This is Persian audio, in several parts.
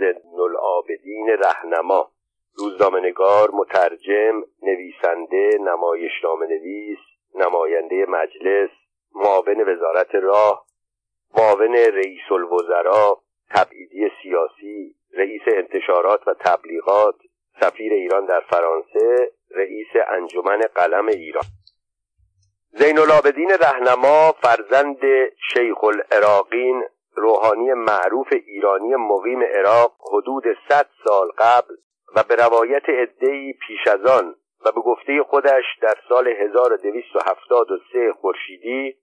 زن العابدین رهنما. روزنامهنگار مترجم نویسنده نمایشنامه نویس نماینده مجلس معاون وزارت راه معاون رئیس الوزراء تبعیدی سیاسی رئیس انتشارات و تبلیغات سفیر ایران در فرانسه رئیس انجمن قلم ایران. زین العابدین رهنما فرزند شیخ العراقین روحانی معروف ایرانی مقیم عراق حدود صد سال قبل و به روایت عدهای پیش از آن و به گفته خودش در سال 1273 خورشیدی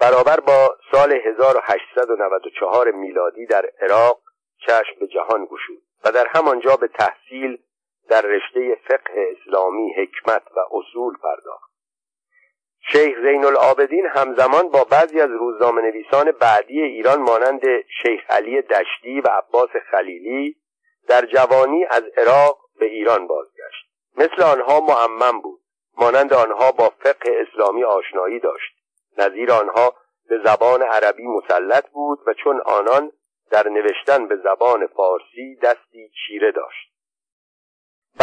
برابر با سال 1894 میلادی در عراق چشم به جهان گشود و در همانجا به تحصیل در رشته فقه اسلامی حکمت و اصول پرداخت. شیخ زین العابدین همزمان با بعضی از روزنامه نویسان بعدی ایران مانند شیخ علی دشتی و عباس خلیلی در جوانی از عراق به ایران بازگشت. مثل آنها معمم بود. مانند آنها با فقه اسلامی آشنایی داشت. نظیر آنها به زبان عربی مسلط بود و چون آنان در نوشتن به زبان فارسی دستی چیره داشت.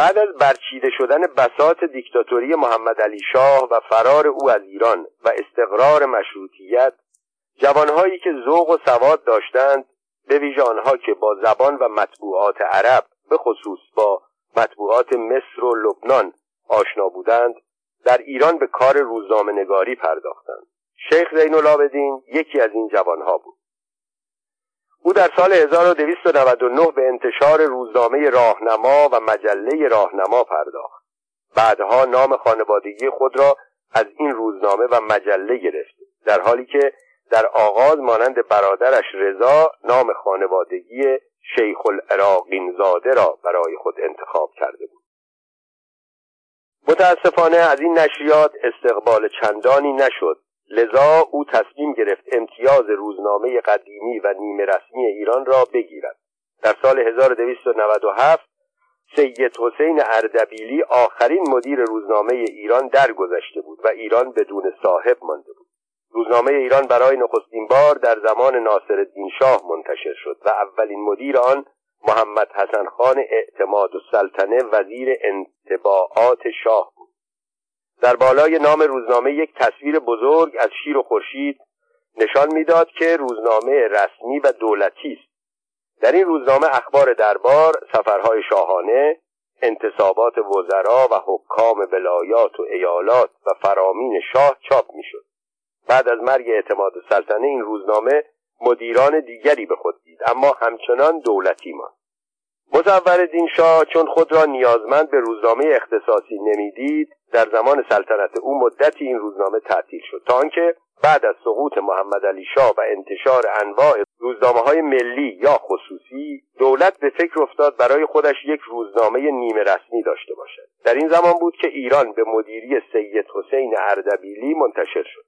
بعد از برچیده شدن بساط دیکتاتوری محمد علی شاه و فرار او از ایران و استقرار مشروطیت جوانهایی که ذوق و سواد داشتند به ویژه آنها که با زبان و مطبوعات عرب به خصوص با مطبوعات مصر و لبنان آشنا بودند در ایران به کار روزنامه نگاری پرداختند. شیخ زین العابدین یکی از این جوانها بود. او در سال 1299 به انتشار روزنامه راهنما و مجله راهنما پرداخت. بعدها نام خانوادگی خود را از این روزنامه و مجله گرفت در حالی که در آغاز مانند برادرش رضا نام خانوادگی شیخ العراقین زاده را برای خود انتخاب کرده بود. متاسفانه از این نشریات استقبال چندانی نشد لذا او تصمیم گرفت امتیاز روزنامه قدیمی و نیمه رسمی ایران را بگیرد. در سال 1297 سید حسین اردبیلی آخرین مدیر روزنامه ایران درگذشته بود و ایران بدون صاحب مانده بود. روزنامه ایران برای نخستین بار در زمان ناصرالدین شاه منتشر شد و اولین مدیر آن محمد حسن خان اعتماد السلطنه وزیر انتباعات شاه بود. در بالای نام روزنامه یک تصویر بزرگ از شیر و خورشید نشان می‌داد که روزنامه رسمی و دولتی است. در این روزنامه اخبار دربار سفرهای شاهانه انتصابات وزرا و حکام ولایات و ایالات و فرامین شاه چاپ می‌شد. بعد از مرگ اعتماد سلطنه این روزنامه مدیران دیگری به خود دید اما همچنان دولتی ماند. مزور دین شاه چون خود را نیازمند به روزنامه اختصاصی نمی‌دید در زمان سلطنت او مدتی این روزنامه تعطیل شد. تا آنکه بعد از سقوط محمد علی شاه و انتشار انواع روزنامه های ملی یا خصوصی دولت به فکر افتاد برای خودش یک روزنامه نیمه رسمی داشته باشد. در این زمان بود که ایران به مدیری سید حسین اردبیلی منتشر شد.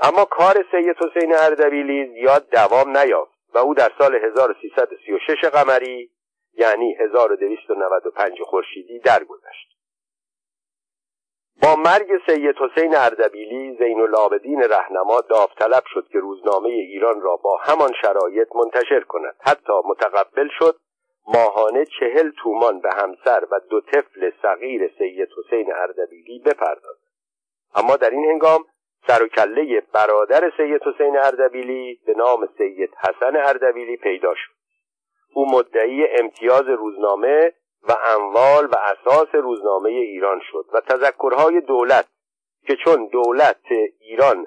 اما کار سید حسین اردبیلی زیاد دوام نیافت و او در سال 1336 قمری یعنی 1295 خورشیدی درگذشت. با مرگ سید حسین اردبیلی زین العابدین رهنما داوطلب شد که روزنامه ایران را با همان شرایط منتشر کند. حتی متقبل شد ماهانه چهل تومان به همسر و دو طفل صغیر سید حسین اردبیلی بپردازد. اما در این هنگام سر و کله برادر سید حسین اردبیلی به نام سید حسن اردبیلی پیدا شد. او مدعی امتیاز روزنامه و اموال و اساس روزنامه ایران شد و تذکرهای دولت که چون دولت ایران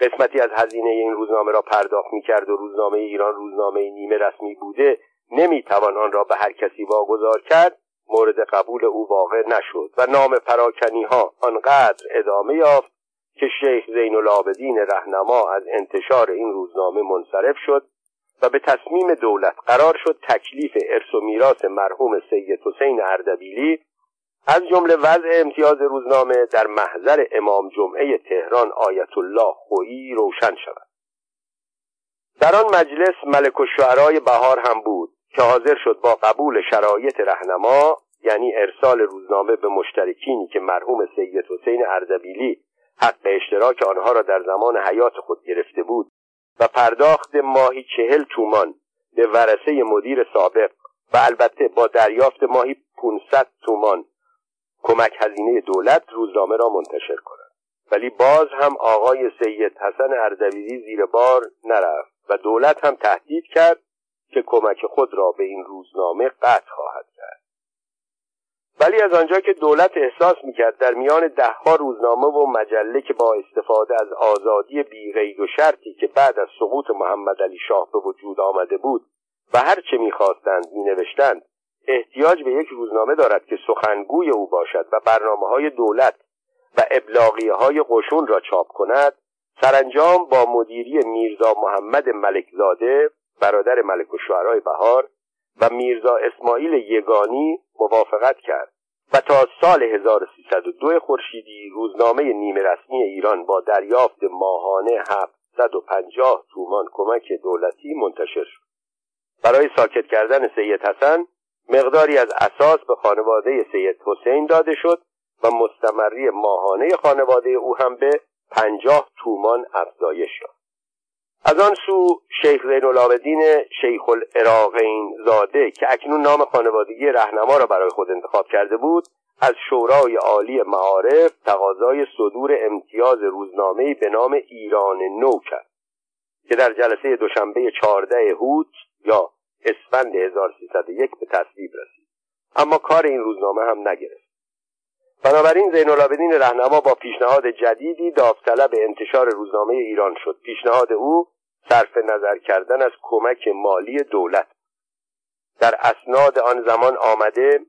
قسمتی از هزینه این روزنامه را پرداخت می‌کرد و روزنامه ایران روزنامه نیمه رسمی بوده نمی‌توان آن را به هر کسی واگذار کرد مورد قبول او واقع نشد و نام پراکنی ها آنقدر ادامه یافت که شیخ زین العابدین رهنما از انتشار این روزنامه منصرف شد و به تصمیم دولت قرار شد تکلیف ارث و میراث مرحوم سید حسین اردبیلی از جمله وضع امتیاز روزنامه در محضر امام جمعه تهران آیت الله خویی روشن شود. در آن مجلس ملک و شعرای بهار هم بود که حاضر شد با قبول شرایط رهنما یعنی ارسال روزنامه به مشترکینی که مرحوم سید حسین اردبیلی حق اشتراک آنها را در زمان حیات خود گرفته بود و پرداخت ماهی چهل تومان به ورسه مدیر سابق و البته با دریافت ماهی 500 تومان کمک هزینه دولت روزنامه را منتشر کند. ولی باز هم آقای سید حسن اردبیلی زیر بار نرفت و دولت هم تهدید کرد که کمک خود را به این روزنامه قطع خواهد ولی از آنجا که دولت احساس می‌کرد در میان دهها روزنامه و مجله که با استفاده از آزادی بیغید و شرطی که بعد از سقوط محمد علی شاه به وجود آمده بود و هر چه می‌خواستند مینوشتند احتیاج به یک روزنامه دارد که سخنگوی او باشد و برنامه های دولت و ابلاغیه های قشون را چاپ کند سرانجام با مدیری میرزا محمد ملکزاده برادر ملک و شعرهای بهار و میرزا اسماعیل یگانی موافقت کرد. و تا سال 1302 خورشیدی روزنامه نیمه رسمی ایران با دریافت ماهانه 750 تومان کمک دولتی منتشر شد. برای ساکت کردن سید حسن مقداری از اساس به خانواده سید حسین داده شد و مستمری ماهانه خانواده او هم به پنجاه تومان افزایش یافت. از آن سو شیخ زین العابدین شیخ العراقین زاده که اکنون نام خانوادگی رهنما را برای خود انتخاب کرده بود از شورای عالی معارف تقاضای صدور امتیاز روزنامه به نام ایران نو کرد که در جلسه دوشنبه 14 هوت یا اسفند 1301 به تصویب رسید. اما کار این روزنامه هم نگرفت. بنابراین زین العابدین رهنما با پیشنهاد جدیدی داوطلب انتشار روزنامه ایران شد. پیشنهاد او صرف نظر کردن از کمک مالی دولت. در اسناد آن زمان آمده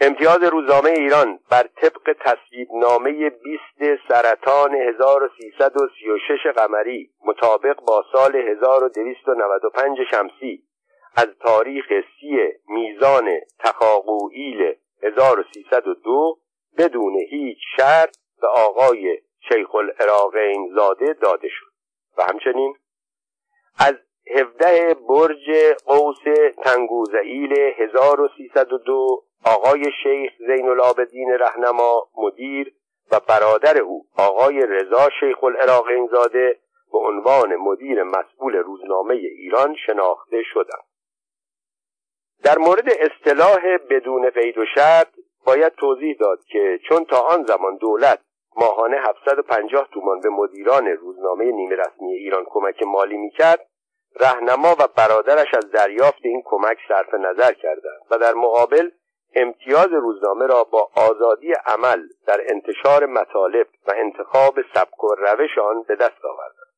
امتیاز روزنامه ایران بر طبق تصویب نامه 20 سرطان 1336 قمری مطابق با سال 1295 شمسی از تاریخ سی میزان تخاقوئیل 1302 بدون هیچ شرط به آقای شیخ العراقین زاده داده شد. و همچنین از 17 برج قوس تنگوزعیل 1302 آقای شیخ زین العابدین رهنما مدیر و برادر او آقای رضا شیخ العراقین زاده به عنوان مدیر مسئول روزنامه ایران شناخته شدند. در مورد اصطلاح بدون قید و شرط باید توضیح داد که چون تا آن زمان دولت ماهانه 750 تومان به مدیران روزنامه نیمه رسمی ایران کمک مالی می‌کرد رهنما و برادرش از دریافت این کمک صرف نظر کردند و در مقابل امتیاز روزنامه را با آزادی عمل در انتشار مطالب و انتخاب سبک و روش آن به دست آوردند.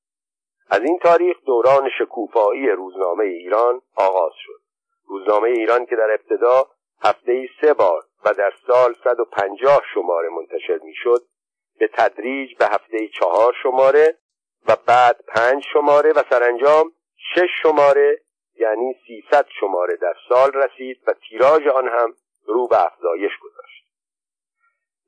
از این تاریخ دوران شکوفایی روزنامه ایران آغاز شد. روزنامه ایران که در ابتدا هفته سه بار و در سال 150 شماره منتشر می‌شد به تدریج به هفته چهار شماره و بعد پنج شماره و سرانجام شش شماره یعنی 300 شماره در سال رسید و تیراژ آن هم رو به افزایش گذاشت.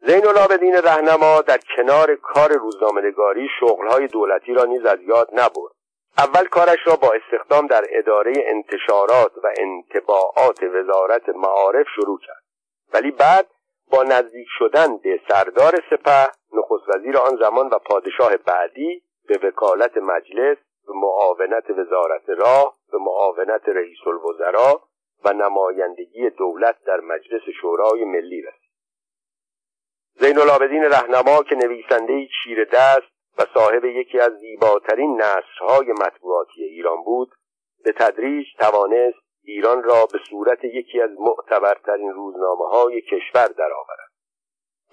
زین العابدین رهنما در کنار کار روزنامه‌نگاری شغلهای دولتی را نیز از یاد نبرد. اول کارش را با استخدام در اداره انتشارات و انتباعات وزارت معارف شروع کرد. ولی بعد با نزدیک شدن به سردار سپه نخست وزیر آن زمان و پادشاه بعدی به وکالت مجلس به معاونت وزارت راه به معاونت رئیس الوزراء و نمایندگی دولت در مجلس شورای ملی رسید. زین العابدین رهنما که نویسنده چیر دست و صاحب یکی از زیباترین نصرهای مطبوعاتی ایران بود به تدریج توانست ایران را به صورت یکی از معتبرترین روزنامه های کشور درآورد.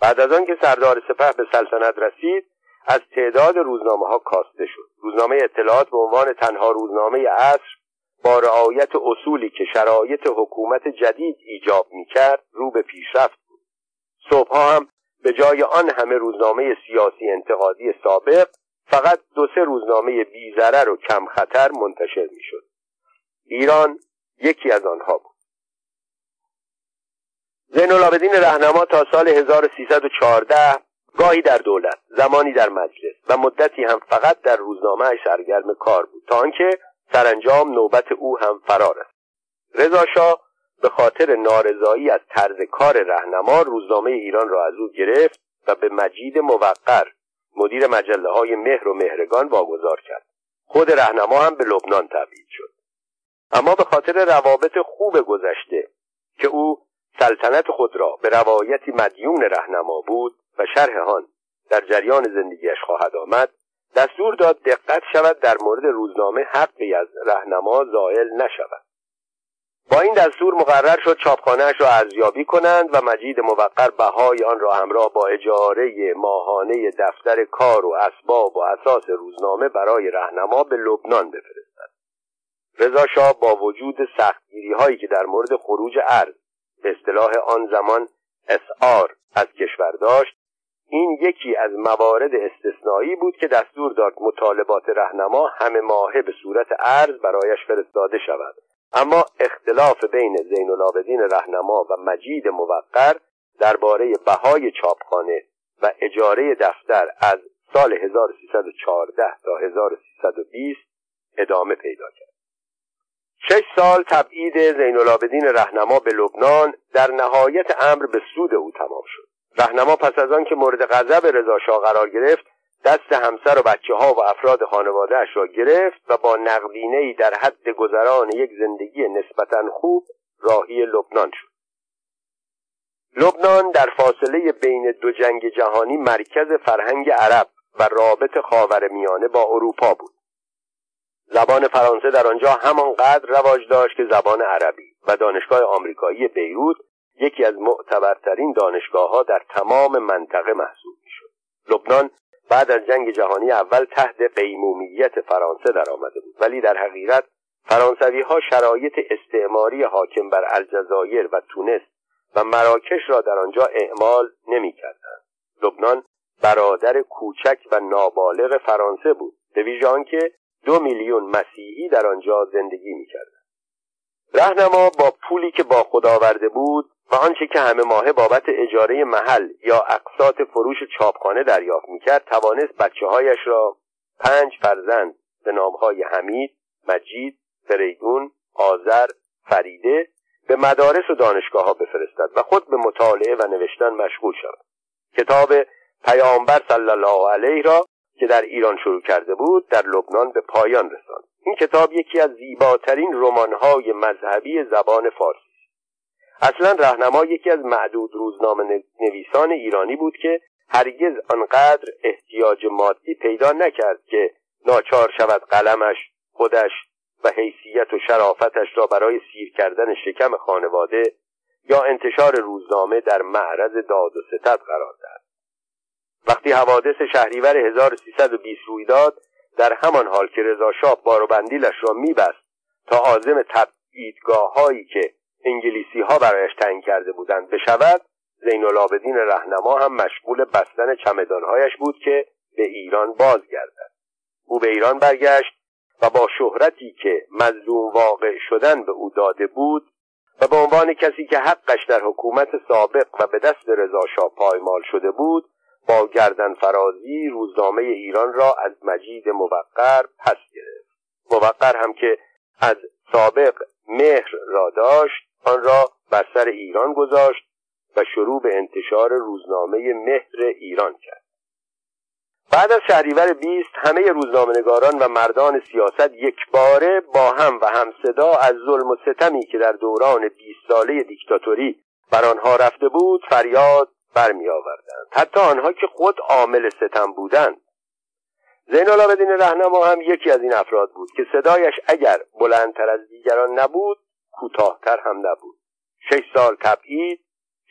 بعد از آن که سردار سپه به سلطنت رسید از تعداد روزنامه ها کاسته شد. روزنامه اطلاعات به عنوان تنها روزنامه عصر با رعایت اصولی که شرایط حکومت جدید ایجاب می‌کرد رو به پیشرفت بود. صبحها هم به جای آن همه روزنامه سیاسی انتقادی سابق فقط دو سه روزنامه بیزرر و کم خطر منتشر می‌شد. ایران یکی از آنها بود. زین العابدین رهنما تا سال 1314 گاهی در دولت زمانی در مجلس و مدتی هم فقط در روزنامه سرگرم کار بود تا آنکه سرانجام نوبت او هم فرار است. رضا به خاطر نارضایی از طرز کار رهنما روزنامه ایران را از او گرفت و به مجید موقر مدیر مجله های مهر و مهرگان واگذار کرد. خود رهنما هم به لبنان تبعید شد. اما به خاطر روابط خوب گذشته که او سلطنت خود را به روایتی مدیون رهنما بود و شرح آن در جریان زندگیش خواهد آمد دستور داد دقت شود در مورد روزنامه حقی از رهنما زائل نشود. با این دستور مقرر شد چاپخانهاش را ارزیابی کنند و مجید موقر بهای آن را همراه با اجاره ماهانه دفتر کار و اسباب و اساس روزنامه برای رهنما به لبنان بفرستد. رضا شاه با وجود سختگیری هایی که در مورد خروج ارز به اصطلاح آن زمان اسعار از کشور داشت این یکی از موارد استثنایی بود که دستور داد مطالبات رهنما همه ماهه به صورت ارز برایش فرستاده شود. اما اختلاف بین زین العابدین رهنما و مجید موقر درباره بهای چاپخانه و اجاره دفتر از سال 1314 تا 1320 ادامه پیدا کرد. شش سال تبعید زین العابدین رهنما به لبنان در نهایت امر به سود او تمام شد. رهنما پس از آن که مورد غضب رضا شاه قرار گرفت دست همسر و بچه ها و افراد خانوادهش را گرفت و با نقدینه ای در حد گذران یک زندگی نسبتا خوب راهی لبنان شد. لبنان در فاصله بین دو جنگ جهانی مرکز فرهنگ عرب و رابط خاور میانه با اروپا بود. زبان فرانسه در آنجا همانقدر رواج داشت که زبان عربی و دانشگاه آمریکایی بیروت یکی از معتبرترین دانشگاه ها در تمام منطقه محسوب می‌شد لبنان بعد از جنگ جهانی اول تحت قیمومیت فرانسه در آمده بود ولی در حقیقت فرانسوی ها شرایط استعماری حاکم بر الجزایر و تونس و مراکش را در آنجا اعمال نمی کردن. لبنان برادر کوچک و نابالغ فرانسه بود به ویژه آنکه دو میلیون مسیحی در آنجا زندگی می‌کردند. رهنما با پولی که با خود آورده بود و آنچه که همه ماهه بابت اجاره محل یا اقساط فروش چاپخانه دریافت می‌کرد توانست بچه هایش را پنج فرزند به نامهای حمید مجید فریدون آذر فریده به مدارس و دانشگاه ها بفرستد و خود به مطالعه و نوشتن مشغول شود. کتاب پیامبر صلی الله علیه را که در ایران شروع کرده بود در لبنان به پایان رساند. این کتاب یکی از زیباترین رمان‌های مذهبی زبان فارسی اصلا رهنما یکی از معدود روزنامه نویسان ایرانی بود که هرگز آنقدر احتیاج مادی پیدا نکرد که ناچار شود قلمش خودش و حیثیت و شرافتش را برای سیر کردن شکم خانواده یا انتشار روزنامه در معرض داد و ستد قرار دهد. وقتی حوادث شهریور 1320 روی داد در همان حال که رضا شاه بار و بندیلش را میبست تا عازم تبعیدگاه هایی که انگلیسی ها برایش تعیین کرده بودند بشود زین العابدین رهنما هم مشغول بستن چمدانهایش بود که به ایران بازگردد او به ایران برگشت و با شهرتی که مظلوم واقع شدن به او داده بود و به عنوان کسی که حقش در حکومت سابق و به دست رضا پایمال شده بود با گردن فرازی روزنامه ایران را از مجید موقر پس گرفت. موقر هم که از سابق مهر را داشت آن را بر سر ایران گذاشت و شروع به انتشار روزنامه مهر ایران کرد. بعد از شهریور بیست همه روزنامهنگاران و مردان سیاست یکباره با هم و هم صدا از ظلم و ستمی که در دوران بیست ساله دیکتاتوری بر آنها رفته بود فریاد برمی آوردند حتی آنها که خود عامل ستم بودند. زین العابدین رهنما هم یکی از این افراد بود که صدایش اگر بلندتر از دیگران نبود کوتاهتر هم نبود. شش سال تبعید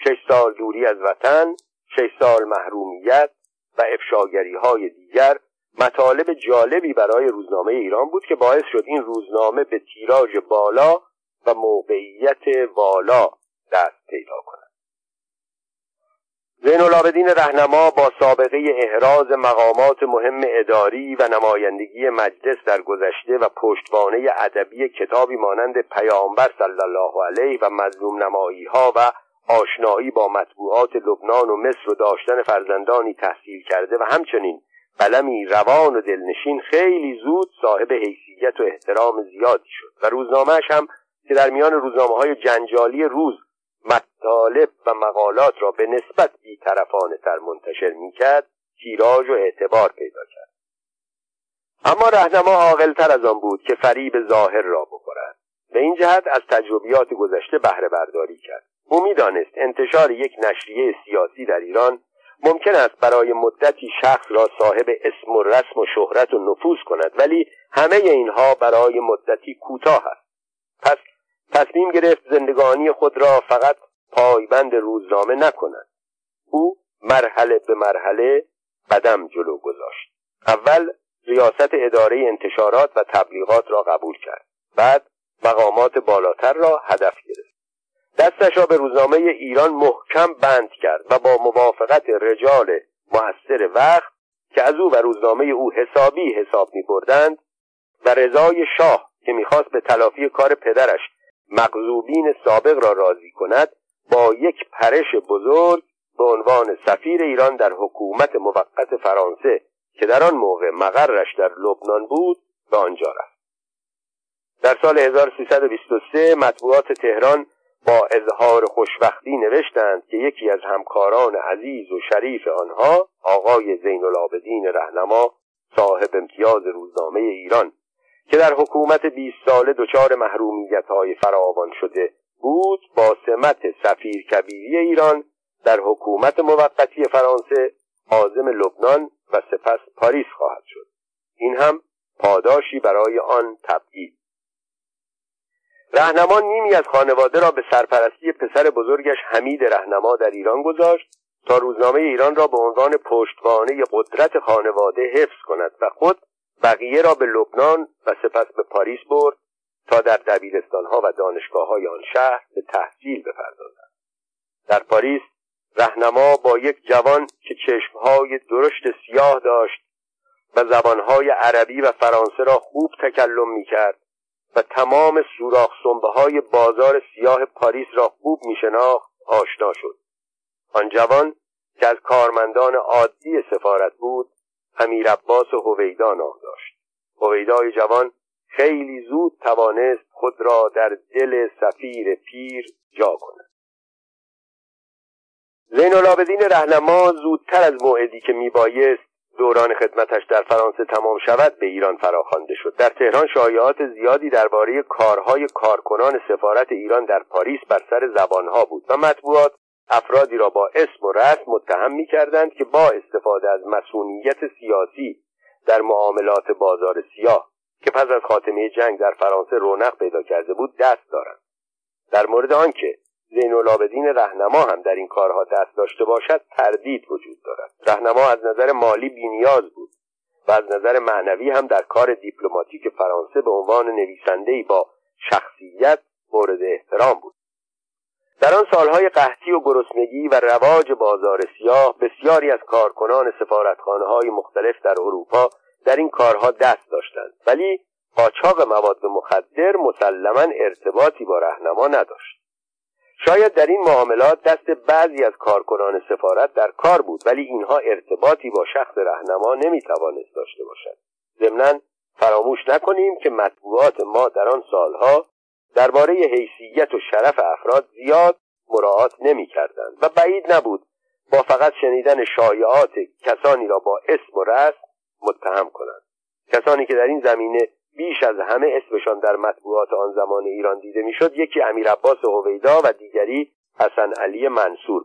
شش سال دوری از وطن شش سال محرومیت و افشاگری های دیگر مطالب جالبی برای روزنامه ایران بود که باعث شد این روزنامه به تیراژ بالا و موقعیت والا دست پیدا کند. زین العابدین رهنما با سابقه احراز مقامات مهم اداری و نمایندگی مجلس در گذشته و پشتوانه ادبی کتابی مانند پیامبر صلی الله علیه و مظلوم نمایی ها و آشنایی با مطبوعات لبنان و مصر و داشتن فرزندانی تحصیل کرده و همچنین قلمی روان و دلنشین خیلی زود صاحب حیثیت و احترام زیادی شد و روزنامهش هم که در میان روزنامه های جنجالی روز مطالب و مقالات را به نسبت بیطرفانه تر منتشر می‌کرد تیراژ و اعتبار پیدا کرد. اما رهنما عاقلتر از آن بود که فریب ظاهر را بخورد به این جهت از تجربیات گذشته بهره برداری کرد. او می‌دانست انتشار یک نشریه سیاسی در ایران ممکن است برای مدتی شخص را صاحب اسم و رسم و شهرت و نفوذ کند ولی همه اینها برای مدتی کوتاه است. پس تصمیم گرفت زندگانی خود را فقط پایبند روزنامه نکند. او مرحله به مرحله قدم جلو گذاشت. اول ریاست اداره انتشارات و تبلیغات را قبول کرد. بعد مقامات بالاتر را هدف گرفت. دستش را به روزنامه ایران محکم بند کرد و با موافقت رجال موثر وقت که از او و روزنامه او حسابی حساب می بردند و رضای شاه که می‌خواست به تلافی کار پدرش مغزوبین سابق را راضی کند با یک پرش بزرگ به عنوان سفیر ایران در حکومت موقت فرانسه که در آن موقع مقرش در لبنان بود به آنجا رفت. در سال 1323 مطبوعات تهران با اظهار خوشبختی نوشتند که یکی از همکاران عزیز و شریف آنها آقای زین العابدین رهنما صاحب امتیاز روزنامه ایران که در حکومت 20 ساله دچار محرومیت های فراوان شده بود با سمت سفیر کبیری ایران در حکومت موقتی فرانسه عازم لبنان و سپس پاریس خواهد شد. این هم پاداشی برای آن تبعید. رهنما نیمی از خانواده را به سرپرستی پسر بزرگش حمید رهنما در ایران گذاشت تا روزنامه ایران را به عنوان پشتوانه قدرت خانواده حفظ کند و خود بقیه را به لبنان و سپس به پاریس برد تا در دبیرستانها و دانشگاه های آن شهر به تحصیل بپردازد در پاریس رهنما با یک جوان که چشمهای درشت سیاه داشت و زبانهای عربی و فرانسه را خوب تکلم می کرد و تمام سوراخ سنبه های بازار سیاه پاریس را خوب می شناخت آشنا شد. آن جوان که از کارمندان عادی سفارت بود امیر عباس هویدا نام داشت. هویدای جوان خیلی زود توانست خود را در دل سفیر پیر جا کند. زین العابدین رهنما زودتر از موعدی که میبایست دوران خدمتش در فرانسه تمام شود به ایران فراخوانده شد. در تهران شایعات زیادی درباره کارهای کارکنان سفارت ایران در پاریس بر سر زبانها بود و مطبوعات افرادی را با اسم و رسم متهم می کردند که با استفاده از مسئولیت سیاسی در معاملات بازار سیاه که پس از خاتمه جنگ در فرانسه رونق پیدا کرده بود دست دارند. در مورد آنکه زین العابدین رهنما هم در این کارها دست داشته باشد تردید وجود دارد. رهنما از نظر مالی بینیاز بود و از نظر معنوی هم در کار دیپلماتیک فرانسه به عنوان نویسندهای با شخصیت مورد احترام بود. در آن سالهای قحطی و گرسنگی و رواج بازار سیاه بسیاری از کارکنان سفارتخانه های مختلف در اروپا در این کارها دست داشتند. ولی قاچاق مواد مخدر مسلما ارتباطی با رهنما نداشت. شاید در این معاملات دست بعضی از کارکنان سفارت در کار بود ولی اینها ارتباطی با شخص رهنما نمی‌توانست داشته باشد. ضمنا فراموش نکنیم که مطبوعات ما در آن سالها درباره حیثیت و شرف افراد زیاد مراعات نمی‌کردند و بعید نبود با فقط شنیدن شایعات کسانی را با اسم و رسم متهم کنند. کسانی که در این زمینه بیش از همه اسمشان در مطبوعات آن زمان ایران دیده می‌شد یکی امیر عباس هویدا و دیگری حسن علی منصور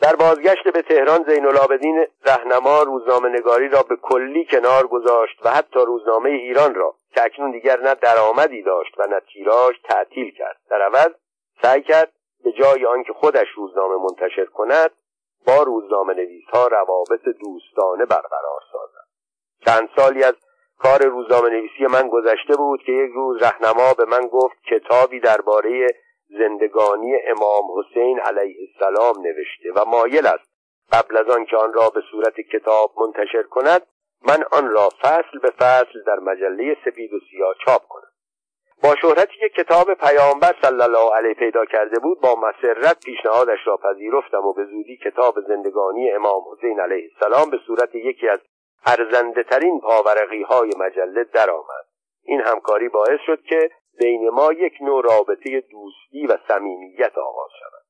در بازگشت به تهران زین العابدین رهنما روزنامه نگاری را به کلی کنار گذاشت و حتی روزنامه ایران را که اکنون دیگر نه درآمدی داشت و نه تیراژ تعطیل کرد. در عوض سعی کرد به جای آنکه خودش روزنامه منتشر کند با روزنامه نویسها روابط دوستانه برقرار سازد. چند سالی از کار روزنامه نویسی من گذشته بود که یک روز رهنما به من گفت کتابی درباره زندگانی امام حسین علیه السلام نوشته و مایل است قبل از آن که آن را به صورت کتاب منتشر کند من آن را فصل به فصل در مجله سفید و سیاه چاپ کنم. با شهرتی که کتاب پیامبر صلی الله علیه پیدا کرده بود با مسرت پیشنهادش را پذیرفتم و به زودی کتاب زندگانی امام حسین علیه السلام به صورت یکی از ارزنده ترین پاورقی های مجله درآمد. این همکاری باعث شد که بین ما یک نوع رابطه دوستی و صمیمیت آغاز شود.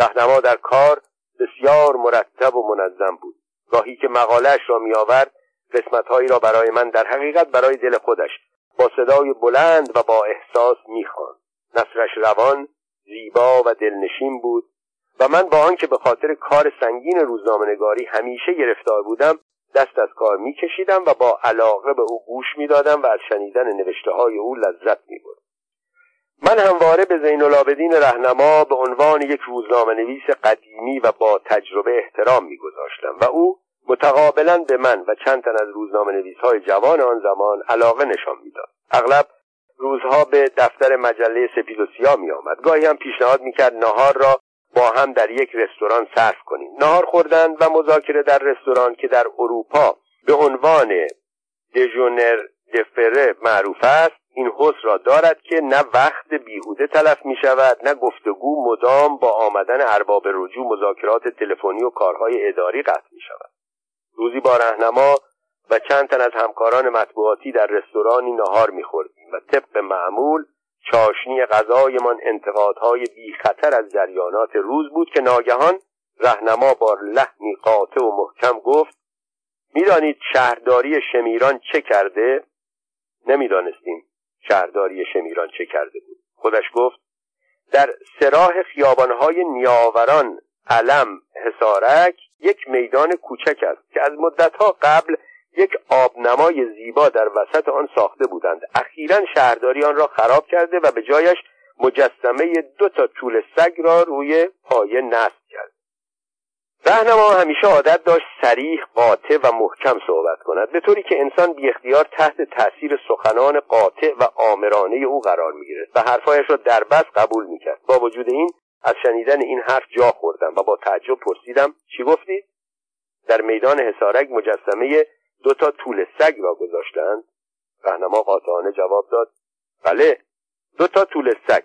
رهنما در کار بسیار مرتب و منظم بود. گاهی که مقالهاش را میآورد قسمتهایی را برای من در حقیقت برای دل خودش با صدای بلند و با احساس می‌خواند. نصرش روان زیبا و دلنشین بود و من با آنکه به خاطر کار سنگین روزنامهنگاری همیشه گرفتار بودم دست از کار میکشیدم و با علاقه به او گوش می‌دادم و از شنیدن نوشته های او لذت میبردم. من همواره به زین العابدین رهنما به عنوان یک روزنامه نویس قدیمی و با تجربه احترام میگذاشتم و او متقابلا به من و چند تن از روزنامه نویس های جوان آن زمان علاقه نشان می‌داد. اغلب روزها به دفتر مجله سپید و سیاه می آمد گاهی هم پیشنهاد می‌کرد نهار را با هم در یک رستوران صرف کنیم. نهار خوردن و مذاکره در رستوران که در اروپا به عنوان دژونر دفره معروف است این حس را دارد که نه وقت بیهوده تلف می شود نه گفتگو مدام با آمدن ارباب رجوع مذاکرات تلفنی و کارهای اداری قطع می شود. روزی با رهنما و چند تن از همکاران مطبوعاتی در رستورانی نهار میخوردیم و طبق معمول چاشنی غذایمان انتقادهای بی خطر از جریانات روز بود که ناگهان رهنما با لحنی قاطع و محکم گفت می‌دانید شهرداری شمیران چه کرده؟ نمی‌دانستیم شهرداری شمیران چه کرده بود. خودش گفت در سراح خیابانهای نیاوران علم حسارک یک میدان کوچک است که از مدتها قبل یک آبنمای زیبا در وسط آن ساخته بودند. اخیرا شهرداری آن را خراب کرده و به جایش مجسمه دو تا طول سگ را روی پایه نصب کرد. رهنما همیشه عادت داشت سریح قاطع و محکم صحبت کند به طوری که انسان بی اختیار تحت تاثیر سخنان قاطع و آمرانه او قرار می‌گیرد و حرفهایش را در بس قبول می‌کرد. با وجود این از شنیدن این حرف جا خوردم و با تعجب پرسیدم چی گفتی؟ در میدان حسارک مجسمه دو تا طول سگ را گذاشتند. رهنما قاطعانه جواب داد بله دو تا طول سگ.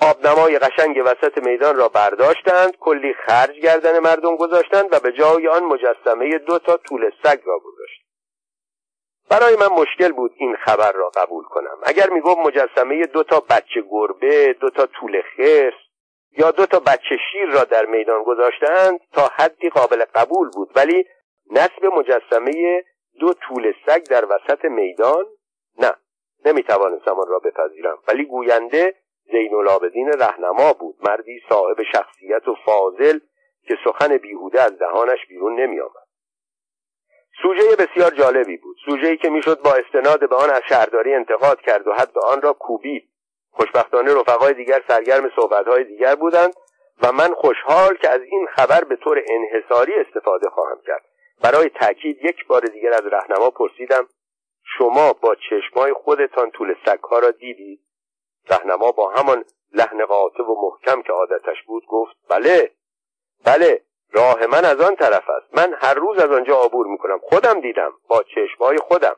آبنمای قشنگ وسط میدان را برداشتند کلی خرج گردن مردم گذاشتند و به جای آن مجسمه دو تا طول سگ را گذاشتند. برای من مشکل بود این خبر را قبول کنم. اگر می‌گفت مجسمه دو تا بچه گربه دو تا طول خرس یا دو تا بچه شیر را در میدان گذاشتند تا حدی قابل قبول بود. ولی نصب مجسمه دو طول سگ در وسط میدان؟ نه نمی‌توانستم آن را بپذیرم. ولی گوینده زین العابدین رهنما بود مردی صاحب شخصیت و فاضل که سخن بیهوده از دهانش بیرون نمیآمد. سوژه بسیار جالبی بود. سوژه‌ای که می‌شد با استناد به آن از شهرداری انتقاد کرد و حد آن را کوبید. خوشبختانه رفقای دیگر سرگرم صحبتهای دیگر بودند و من خوشحال که از این خبر به طور انحصاری استفاده خواهم کرد. برای تاکید یک بار دیگر از رهنما پرسیدم شما با چشمای خودتان طول سگها را دیدید؟ رهنما با همان لحن قاطع و محکم که عادتش بود گفت بله بله راه من از آن طرف است. من هر روز از آنجا عبور می‌کنم. خودم دیدم با چشمهای خودم.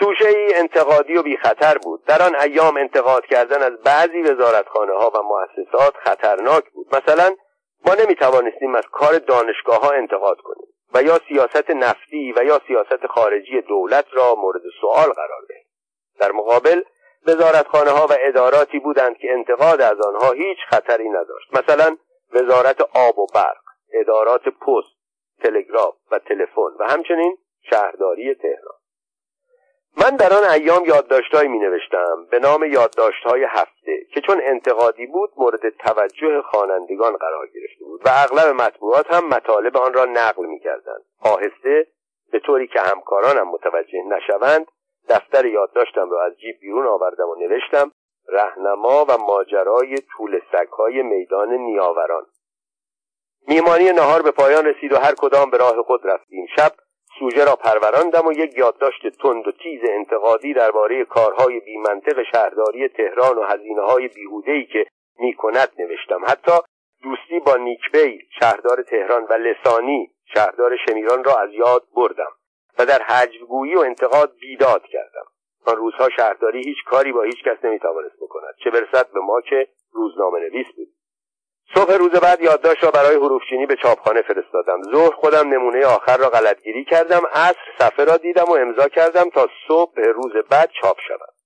سوشه ای انتقادی و بی خطر بود. در آن ایام انتقاد کردن از بعضی وزارتخانه ها و مؤسسات خطرناک بود. مثلا ما نمی توانستیم از کار دانشگاه ها انتقاد کنیم و یا سیاست نفتی و یا سیاست خارجی دولت را مورد سوال قرار دهیم. در مقابل وزارتخانه ها و اداراتی بودند که انتقاد از آنها هیچ خطری نداشت. مثلا وزارت آب و برق ادارات پست تلگراف و تلفن و همچنین شهرداری تهران. من در آن ایام یادداشتهایی می نوشتم به نام یادداشتهای هفته که چون انتقادی بود مورد توجه خوانندگان قرار گرفته بود و اغلب مطبوعات هم مطالب آن را نقل می کردند آهسته به طوری که همکارانم متوجه نشوند دفتر یادداشتم را از جیب بیرون آوردم و نوشتم رهنما و ماجرای طول سگهای میدان نیاوران. میمانی نهار به پایان رسید و هر کدام به راه خود رفتیم. شب سوژه را پروراندم و یک یادداشت تند و تیز انتقادی درباره کارهای بیمنطق شهرداری تهران و هزینه های بیهودهی که می‌کند نوشتم. حتی دوستی با نیکبی شهردار تهران و لسانی شهردار شمیران را از یاد بردم و در حجبگویی و انتقاد بیداد کردم. آن روزها شهرداری هیچ کاری با هیچ کس نمی‌توانست بکند. چه برسد به ما که روزنامه نویس بود. صبح روز بعد یادداشت را برای حروفچینی به چاپخانه فرستادم. ظهر خودم نمونه آخر را غلطگیری کردم عصر صفحه را دیدم و امضا کردم تا صبح روز بعد چاپ شود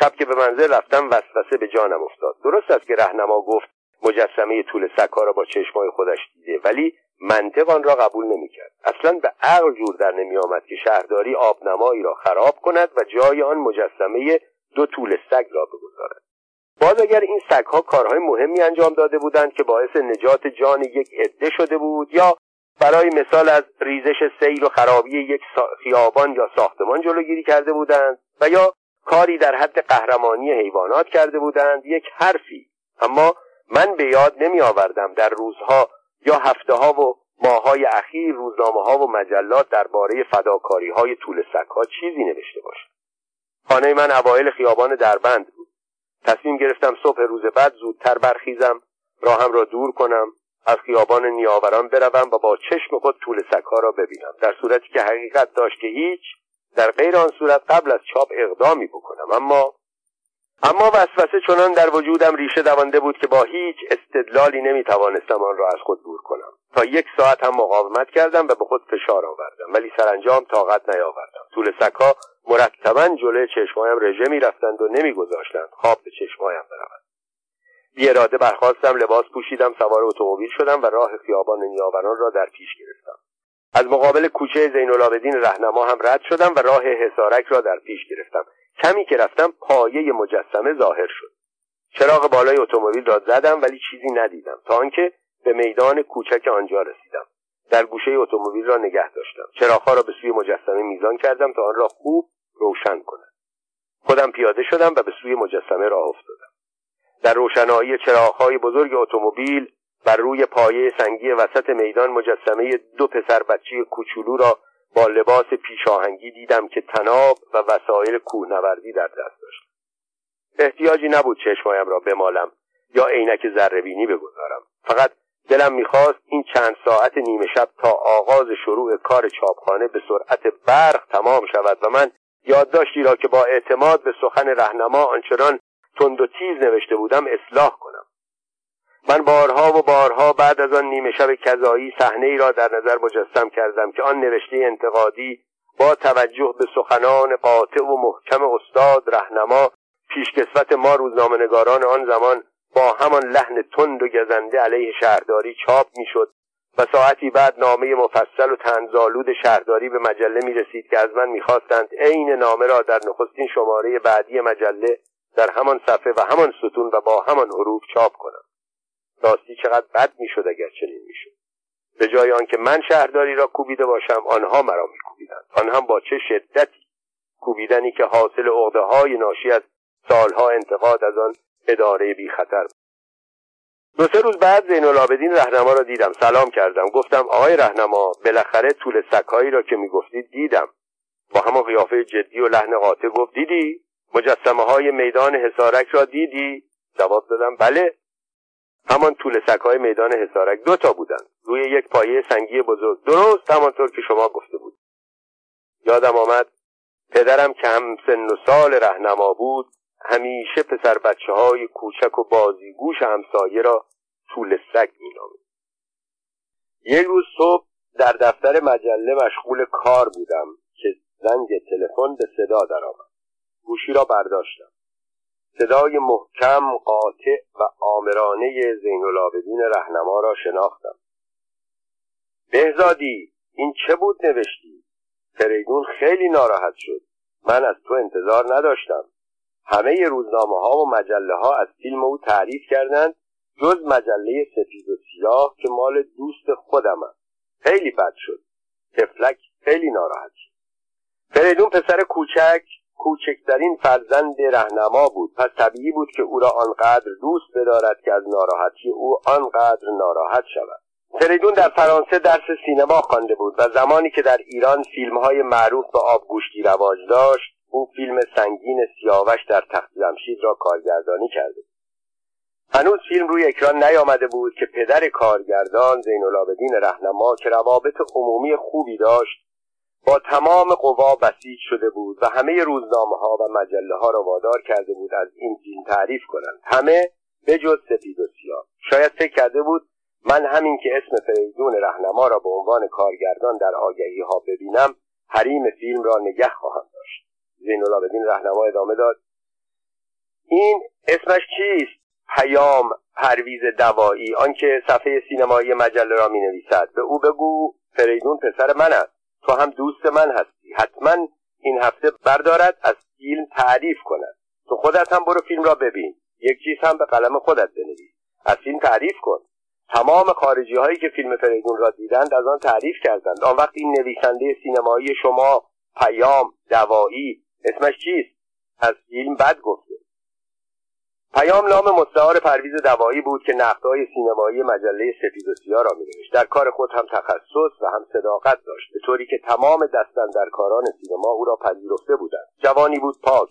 شب که به منزل رفتم وسوسه به جانم افتاد. درست است که رهنما گفت مجسمه طول سکا را با چشمای خودش دیده ولی منطق آن را قبول نمی‌کرد. اصلا به عقل جور در نمیآمد که شهرداری آبنمایی را خراب کند و جای آن مجسمه دو طول سگ را بگذارد. باز اگر این سگها کارهای مهمی انجام داده بودند که باعث نجات جان یک عده شده بود یا برای مثال از ریزش سیل و خرابی یک خیابان یا ساختمان جلوگیری کرده بودند و یا کاری در حد قهرمانی حیوانات کرده بودند یک حرفی. اما من به یاد نمی آوردم در روزها یا هفته ها و ماهای اخیر روزنامه ها و مجلات درباره فداکاری های طول سگها چیزی نوشته باشد. خانه من اوایل خیابان دربند بود. تصمیم گرفتم صبح روز بعد زودتر برخیزم راهم را دور کنم از خیابان نیاوران بروم و با چشم خود طول سگها را ببینم. در صورتی که حقیقت داشت که هیچ در غیر آن صورت قبل از چاپ اقدامی بکنم. اما اما وسوسه چنان در وجودم ریشه دوانده بود که با هیچ استدلالی نمی‌توانستم آن را از خود دور کنم. تا یک ساعت هم مقاومت کردم و به خود فشار آوردم. ولی سرانجام طاقت نیاوردم. طول سکها مرتبا جلوی چشمهایم رژه می‌رفتند و نمیگذاشتند خواب به چشمهایم برود بیاراده برخواستم لباس پوشیدم سوار اتومبیل شدم و راه خیابان نیاوران را در پیش گرفتم. از مقابل کوچه زین العابدین رهنما هم رد شدم و راه حسارک را در پیش گرفتم. کمی که رفتم پایه مجسمه ظاهر شد. چراغ بالای اتومبیل را زدم ولی چیزی ندیدم. تا آنکه به میدان کوچک آنجا رسیدم. در گوشه اتومبیل را نگه داشتم. چراغها را به سوی مجسمه میزان کردم تا آن را خوب روشن کنم. خودم پیاده شدم و به سوی مجسمه راه افتادم. در روشنایی چراغهای بزرگ اتومبیل بر روی پایه سنگی وسط میدان مجسمه دو پسر بچه کوچولو را با لباس پیشاهنگی دیدم که تناب و وسایل کوهنوردی در دست داشت. احتیاجی نبود چشمایم را بمالم یا عینک ذرهبینی بگذارم. فقط دلم می‌خواست این چند ساعت نیمه شب تا آغاز شروع کار چاپخانه به سرعت برق تمام شود و من یادداشتی را که با اعتماد به سخن رهنما آنچنان تند و تیز نوشته بودم اصلاح کنم. من بارها و بارها بعد از آن نیمه شب کذایی صحنه ای را در نظر مجسم کردم که آن نوشته انتقادی با توجه به سخنان قاطع و محکم استاد رهنما پیشکسوت ما روزنامهنگاران آن زمان با همان لحن تند و گزنده علیه شهرداری چاپ می‌شد و ساعتی بعد نامه مفصل و تنزالود شهرداری به مجله می رسید که از من می‌خواستند عین نامه را در نخستین شماره بعدی مجله در همان صفحه و همان ستون و با همان حروف چاپ کنم. راستی چقدر بد می‌شد اگر چنین می‌شد. به جای آنکه من شهرداری را کوبیده باشم آنها مرا میکوبیدند. آن هم با چه شدتی کوبیدنی که حاصل عقده های ناشی از سالها انتقاد از آن اداره بی خطر دو سه روز بعد زین العابدین رهنما را دیدم. سلام کردم. گفتم آقای رهنما بالاخره طول سکهایی را که می‌گفتید دیدم. با همان قیافه جدی و لحن قاطع گفت دیدی؟ مجسمه های میدان حسارک را دیدی؟ جواب دادم بله. همان طول سکهای میدان حسارک دو تا بودند. روی یک پایه سنگی بزرگ. درست همانطور که شما گفته بود. یادم آمد پدرم که هم سن و سال رهنما بود همیشه پسر بچه های کوچک و بازیگوش همسایه را طول سگ مینامید. یک روز صبح در دفتر مجله مشغول کار بودم که زنگ تلفن به صدا درآمد. گوشی را برداشتم. صدای محکم قاطع و آمرانه زین العابدین رهنما را شناختم. بهزادی این چه بود نوشتی؟ فریدون خیلی ناراحت شد. من از تو انتظار نداشتم. همه روزنامه ها و مجله ها از فیلم او تعریف کردند جز مجله سفید و سیاه که مال دوست خودم است خیلی بد شد. تفلک خیلی ناراحت شد. فریدون پسر کوچک کوچکترین فرزند رهنما بود. پس طبیعی بود که او را آنقدر دوست بدارد که از ناراحتی او آنقدر ناراحت شود. فریدون در فرانسه درس سینما خوانده بود و زمانی که در ایران فیلم های معروف به آبگوشتی رواج داشت او فیلم سنگین سیاوش در تخت جمشید را کارگردانی کرده هنوز فیلم روی اکران نیامده بود که پدر کارگردان زین العابدین رهنما که روابط عمومی خوبی داشت با تمام قوا بسیج شده بود و همه روزنامه ها و مجله ها را وادار کرده بود از این فیلم تعریف کنند. همه به جز سپید و سیاه. شاید فکر کرده بود من همین که اسم فریدون رهنما را به عنوان کارگردان در آگهی ها ببینم حریم فیلم را نگه خواهم داشت. زین العابدین رهنما ادامه داد. این اسمش چیست؟ پیام پرویز دوایی آنکه صفحه سینمایی مجله را می نویسد به او بگو فریدون پسر من است. تو هم دوست من هستی. حتما این هفته بردارد از فیلم تعریف کند. تو خودت هم برو فیلم را ببین. یک چیز هم به قلم خودت بنویس. از فیلم تعریف کن. تمام خارجی هایی که فیلم فریدون را دیدند از آن تعریف کردند. آن وقت این نویسنده سینمایی شما پیام دوایی اسمش چیست؟ از فیلم بد گفته پیام نام مستعار پرویز دوایی بود که نقدهای سینمایی مجله سفید و سیاه را مینوشت. در کار خود هم تخصص و هم صداقت داشت به طوری که تمام کاران سینما او را پذیرفته بودند. جوانی بود پاک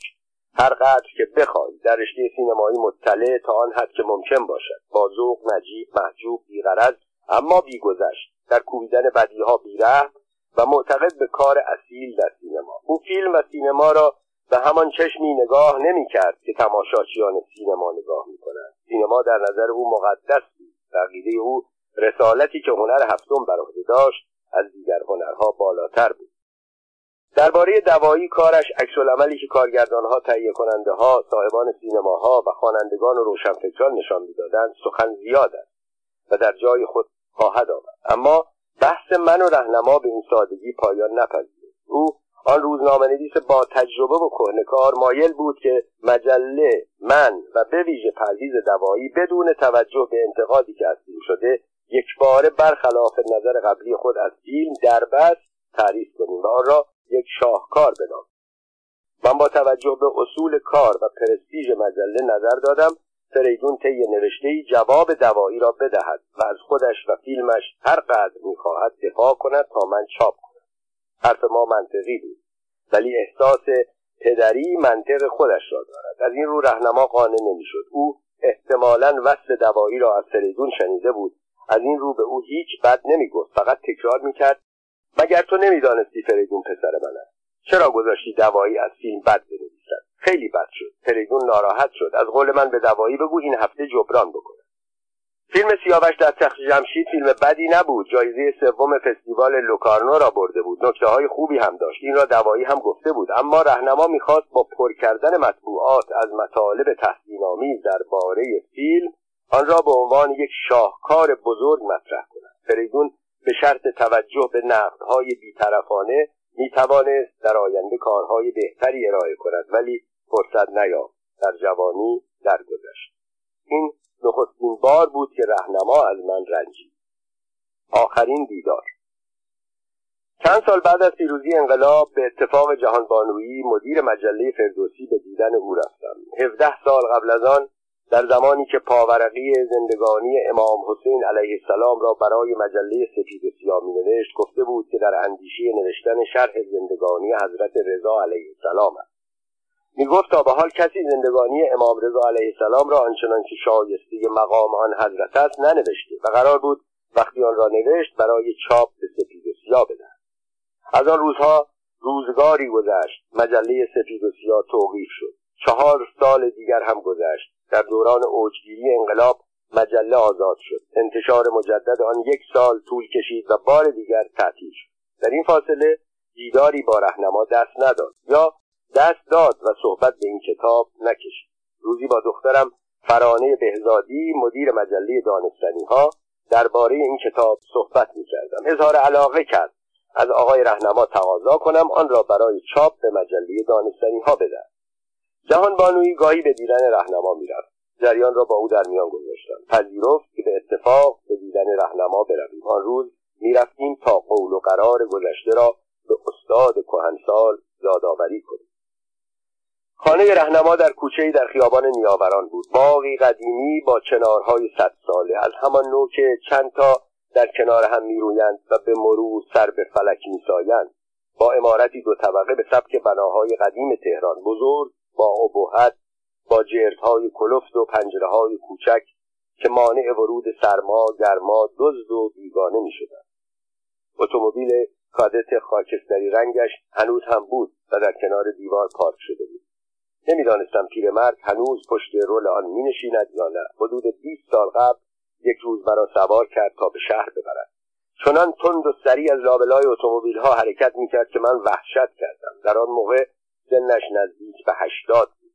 هر قدر که بخواهی در رشته سینمایی مطلع تا آن حد که ممکن باشد. با ذوق نجیب محجوب بیغرض اما بیگذشت. در کوبیدن بدیها بیرحم و معتقد به کار اصیل در سینما. او فیلم و سینما را به همان چشمی نگاه نمی کرد که تماشاچیان سینما نگاه می کنند سینما در نظر او مقدس بود عقیده او رسالتی که هنر هفتم بر عهده داشت از دیگر هنرها بالاتر بود. درباره دوایی کارش عکسالعملی که کارگردانها تهیه کننده ها صاحبان سینماها و خوانندگان و روشنفکران نشان می‌دادند سخن زیاد است و در جای خود خواهد آمد. اما بحث من و رهنما به این سادگی پایان نپذیرد او آن روزنامه نویس با تجربه و کهنکار مایل بود که مجله من و به ویژه پرویز دوایی بدون توجه به انتقادی که از فیلم شده یک باره برخلاف نظر قبلی خود از فیلم دربست تعریف کنیم و آن را یک شاهکار بنام من با توجه به اصول کار و پرستیژ مجله نظر دادم فریدون طی نوشته جواب دوایی را بدهد و از خودش و فیلمش هر قدر می‌خواهد دفاع کند تا من چاپ کنم. حرف ما منطقی بود. ولی احساس پدری منطق خودش را دارد. از این رو رهنما قانع نمی‌شد. او احتمالا وصل دوایی را از فریدون شنیده بود. از این رو به او هیچ بد نمی‌گفت. فقط تکرار می‌کرد مگر تو نمی‌دانستی فریدون پسر من است؟ چرا گذاشتی دوایی از فیلم بد بنویسد؟ خیلی بد شد. فریدون ناراحت شد. از قول من به دوایی بگو این هفته جبران بکنه. فیلم سیاوش در تخت جمشید فیلم بدی نبود. جایزه سوم فستیوال لوکارنو را برده بود. نکته های خوبی هم داشت. این را دوایی هم گفته بود. اما رهنما می‌خواست با پر کردن مطبوعات از مطالب تحسینآمیز درباره فیلم آن را به عنوان یک شاهکار بزرگ مطرح کند. فریدون به شرط توجه به نقدهای بیطرفانه می‌توانست در آینده کارهای بهتری ارائه کند ولی فرصت نیافت. در جوانی درگذشت. این نخستین بار بود که رهنما از من رنجید. آخرین دیدار. چند سال بعد از پیروزی انقلاب به اتفاق جهانبانویی مدیر مجله فردوسی به دیدن او رفتم. هفده سال قبل از آن در زمانی که پاورقی زندگانی امام حسین علیه السلام را برای مجله سفید و سیاه نوشت گفته بود که در اندیشه نوشتن شرح زندگانی حضرت رضا علیه السلام است گفت تا به حال کسی زندگانی امام رضا علیه السلام را آنچنان که شایسته مقام آن حضرت است ننوشته و قرار بود وقتی آن را نوشت برای چاپ به سفید و سیاه از آن روزها روزگاری گذشت مجله سفید و سیاه توقیف شد. چهار سال دیگر هم گذشت. در دوران اوجگیری انقلاب مجله آزاد شد. انتشار مجدد آن یک سال طول کشید و بار دیگر تعطیل شد. در این فاصله دیداری با رهنما دست نداد. یا دست داد و صحبت به این کتاب نکشید. روزی با دخترم فرانه بهزادی مدیر مجله دانستنی ها درباره این کتاب صحبت می کردم اظهار علاقه کرد. از آقای رهنما تقاضا کنم آن را برای چاپ به مجله دانستنی ها بدهم جهان بانوی گاهی به دیدن رهنما می‌رفت. جریان را با او در میان گذاشتم. پذیرفت که به اتفاق به دیدن رهنما برویم. آن روز می‌رفتیم تا قول و قرار گذشته را به استاد کهنسال یادآوری کنیم. خانه رهنما در کوچه در خیابان نیاوران بود. باقی قدیمی با چنارهای صد ساله. از همان نوع که چند تا در کنار هم میرویند و به مرور سر به فلک میسایند. با امارتی دو طبقه به سبک بناهای قدیم تهران. بزرگ با ابهت با جردهای کلفت و پنجره های کوچک که مانع ورود سرما گرما دزد و بیگانه می شدن. اتومبیل کادت خاکستری رنگش هنوز هم بود و در کنار دیوار پارک شده بود. نمی‌دانستم پیرمرد هنوز پشت رول آن می نشیند یا نه. حدود 20 سال قبل یک روز مرا سوار کرد تا به شهر ببرد. چنان تند و سریع از لابلای اتومبیل ها حرکت می کرد که من وحشت کردم. در آن موقع سنش نزدیک به هشتاد بود.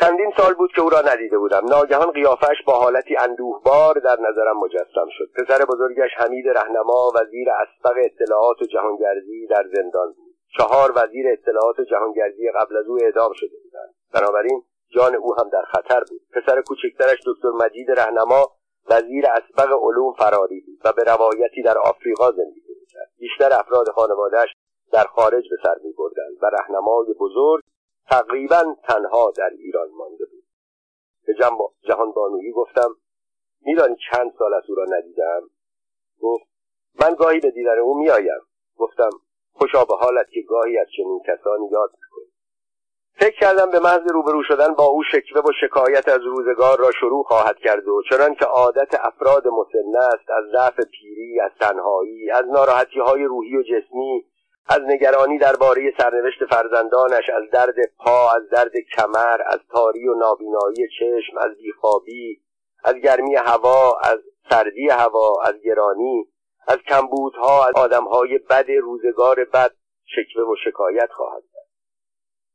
چندین سال بود که او را ندیده بودم. ناگهان قیافش با حالتی اندوهبار در نظرم مجسم شد. پسر بزرگش حمید رهنما وزیر اسبق اطلاعات و جهانگردی در زندان بود. چهار وزیر اطلاعات جهانگردی قبل از او اعدام شده بودند. بنابراین جان او هم در خطر بود. پسر کوچکترش دکتر مجید رهنما وزیر اسبق علوم فراری بود و به روایتی در آفریقا زندگی می‌کرد. بیشتر افراد خانوادهش در خارج به سر میبردند و رهنمای بزرگ تقریبا تنها در ایران مانده بود. به جهان بانویی گفتم میدانی چند سال از او را ندیدم؟ گفت من گاهی به دیدن او میآیم. گفتم خوشا به حالت که گاهی از چنین کسانی یاد می‌کنی. فکر کردم به محض روبرو شدن با او شکوه و شکایت از روزگار را شروع خواهد کرد و چنان که عادت افراد مسن است از ضعف پیری از تنهایی از ناراحتی های روحی و جسمی از نگرانی درباره سرنوشت فرزندانش از درد پا از درد کمر از تاری و نابینایی چشم از بیخوابی از گرمی هوا از سردی هوا از گرانی. از کمبودها از آدمهای بد روزگار بد شکوه و شکایت خواهد کرد.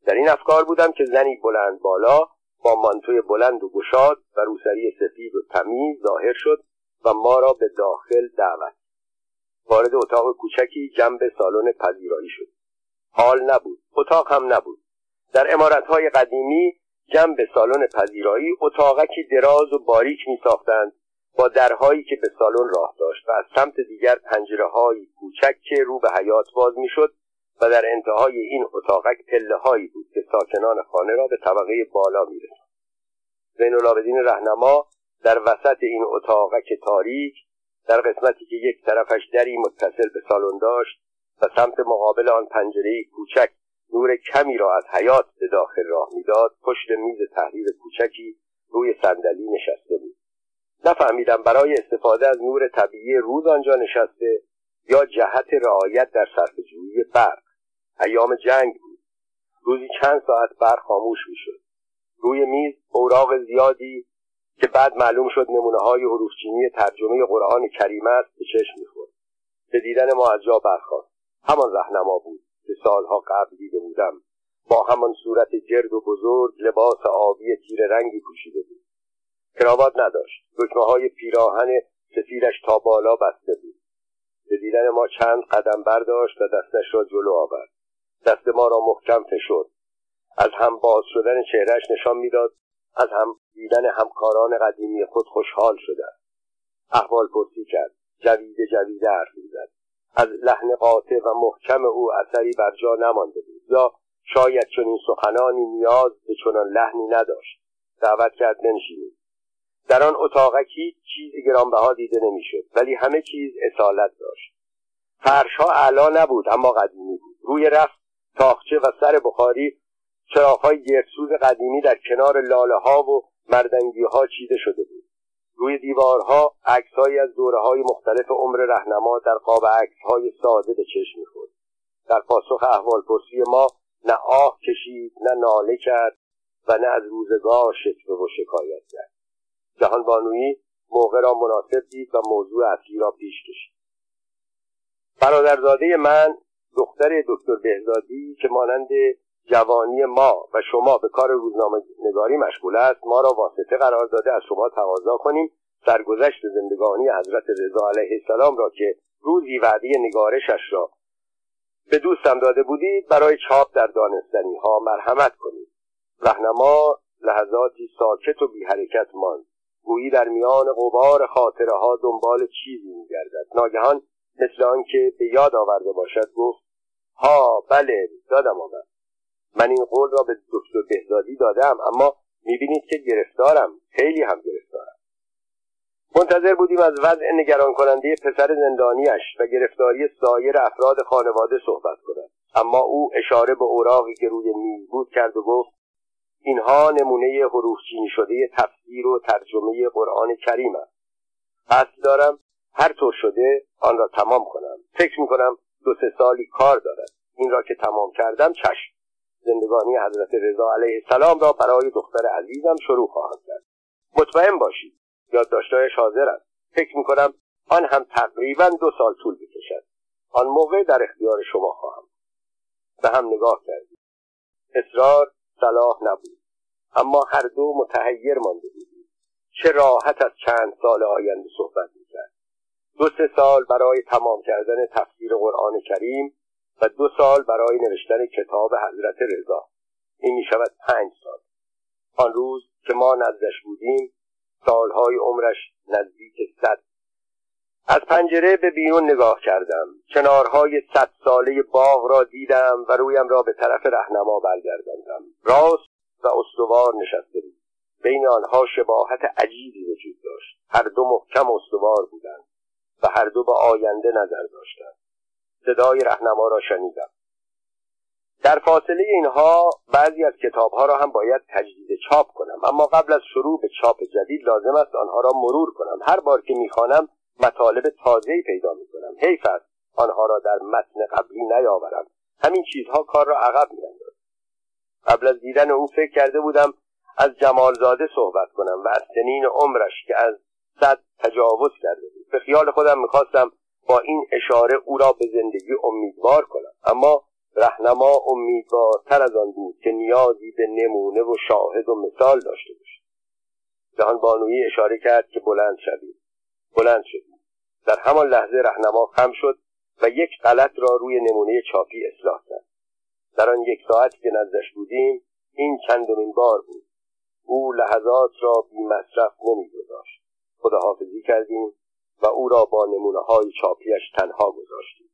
در این افکار بودم که زنی بلند بالا با مانتوی بلند و گشاد و روسری سفید و تمیز ظاهر شد و ما را به داخل دعوت وارد اتاق کوچکی جنب سالن پذیرایی شد. حال نبود اتاق هم نبود. در امارتهای قدیمی جنب سالن پذیرایی اتاقکی دراز و باریک می ساختند با درهایی که به سالن راه داشت و از سمت دیگر پنجره های کوچک که رو به حیات باز می‌شد و در انتهای این اتاقک پله هایی بود که ساکنان خانه را به طبقه بالا میرساند. زین العابدین رهنما در وسط این اتاقک تاریک در قسمتی که یک طرفش دری متصل به سالن داشت و سمت مقابل آن پنجره کوچک نور کمی را از حیات به داخل راه می‌داد پشت میز تحریر کوچکی روی صندلی نشسته بود. نفهمیدم برای استفاده از نور طبیعی روز آنجا نشسته یا جهت رعایت در صرفهجویی برق. ایام جنگ بود. روزی چند ساعت برق خاموش می‌شد. روی میز اوراق زیادی که بعد معلوم شد نمونه های حروفچینی ترجمه قرآن کریم است به چشم می‌خورد. به دیدن ما از جا برخواست همان رهنما بود که سالها قبل دیده بودم. با همان صورت گرد و بزرگ لباس آبی تیر رنگی پوشیده بود. کراوات نداشت. دکمه های پیراهن سفیدش تا بالا بسته بود. به دیدن ما چند قدم برداشت و دستش را جلو آورد. دست ما را محکم فشرد. از هم باز شدن چهرهش نشان می‌داد از هم دیدن همکاران قدیمی خود خوشحال شده احوال پرسی کرد. جویده جویده حرف می‌زد. از لحن قاطع و محکم او اثری بر جا نمانده بود. یا شاید چنین سخنانی نیاز به چنان لحنی نداشت. دعوت کرد بنشینید در آن اتاقک هیچ چیز گرانبها دیده نمی‌شد ولی همه چیز اصالت داشت. فرشها اعلا نبود اما قدیمی بود. روی رفت تاخچه و سر بخاری چراغهای گردسوز قدیمی در کنار لاله ها و مردنگی ها چیده شده بود. روی دیوارها عکسهایی از دوره های مختلف عمر رهنما در قاب عکسهای ساده به چشم می‌خورد. در پاسخ احوال پرسی ما نه آه کشید نه ناله کرد و نه از روزگار شکوه و شکایت کرد. جهان بانویی موقع را مناسب دید و موضوع اصلی را پیش کشید. برادرزاده من دختر دکتر بهزادی که مانند جوانی ما و شما به کار روزنامه نگاری مشغول است ما را واسطه قرار داده از شما تقاضا کنیم. سرگذشت زندگانی حضرت رضا علیه السلام را که روزی وعده نگارشش را به دوستم داده بودید برای چاپ در دانستنی ها مرحمت کنید. رهنما لحظاتی ساکت و بی حرکت ماند. گویی در میان غبار خاطره ها دنبال چیزی میگردد. ناگهان مثل آنکه به یاد آورده باشد گفت ها بله دادم آمد. من این قول را به دکتر بهزادی دادم اما می‌بینید که گرفتارم خیلی هم گرفتارم. منتظر بودیم از وضع نگران کننده پسر زندانیش و گرفتاری سایر افراد خانواده صحبت کند. اما او اشاره به اوراقی که روی میز بود کرد و گفت اینها نمونه حروف چینی شده تفسیر و ترجمه قرآن کریم است. قصد دارم هر طور شده آن را تمام کنم. فکر می‌کنم دو سه سالی کار دارد. این را که تمام کردم چشم. زندگانی حضرت رضا علیه السلام را برای دختر عزیزم شروع خواهم کرد. مطمئن باشید یادداشتهایش حاضر است. فکر می‌کنم آن هم تقریبا دو سال طول بکشد. آن موقع در اختیار شما خواهم. به هم نگاه کردیم. اصرار صلاح نبود. اما هر دو متحیر مانده بودیم. چه راحت از چند سال آینده صحبت می‌کرد. دو سه سال برای تمام کردن تفسیر قرآن کریم و دو سال برای نوشتن کتاب حضرت رضا. این می شود پنج سال. آن روز که ما نزدش بودیم سالهای عمرش نزدیک صد از پنجره به بیرون نگاه کردم. کنارهای صد ساله باغ را دیدم و رویم را به طرف رهنما برگرداندم. راست و استوار نشسته بود. بین آنها شباهت عجیبی وجود داشت. هر دو محکم استوار بودند و هر دو به آینده نظر داشتند. صدای رهنما را شنیدم. در فاصله اینها بعضی از کتابها را هم باید تجدید چاپ کنم. اما قبل از شروع به چاپ جدید لازم است آنها را مرور کنم. هر بار که می‌خوانم مطالب تازه‌ای پیدا می‌کنم. حیف است. آنها را در متن قبلی نیاورم. همین چیزها کار را عقب میاندازد قبل از دیدن او فکر کرده بودم از جمالزاده صحبت کنم و از سنین عمرش که از صد تجاوز کرده بود. به خیال خودم می‌خواستم با این اشاره او را به زندگی امیدوار کنم. اما رهنما امیدوارتر از آن بود که نیازی به نمونه و شاهد و مثال داشته باشد. جهان بانویی اشاره کرد که بلند شوید. بلند شدیم در همان لحظه رهنما خم شد و یک غلط را روی نمونه چاپی اصلاح کرد. در آن یک ساعت که نزدش بودیم این چندمین بار بود. او لحظات را بی مصرف نمیگذاشت. خداحافظی کردیم و او را با نمونه های چاپیش تنها گذاشتیم.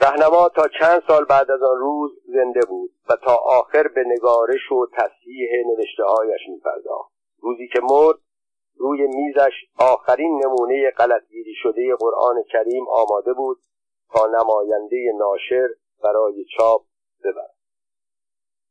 رهنما تا چند سال بعد از آن روز زنده بود و تا آخر به نگارش و تصحیح نوشته هایش میپرداخت. روزی که مرد روی میزش آخرین نمونه غلطگیری شده قرآن کریم آماده بود تا نماینده ناشر برای چاپ ببرد.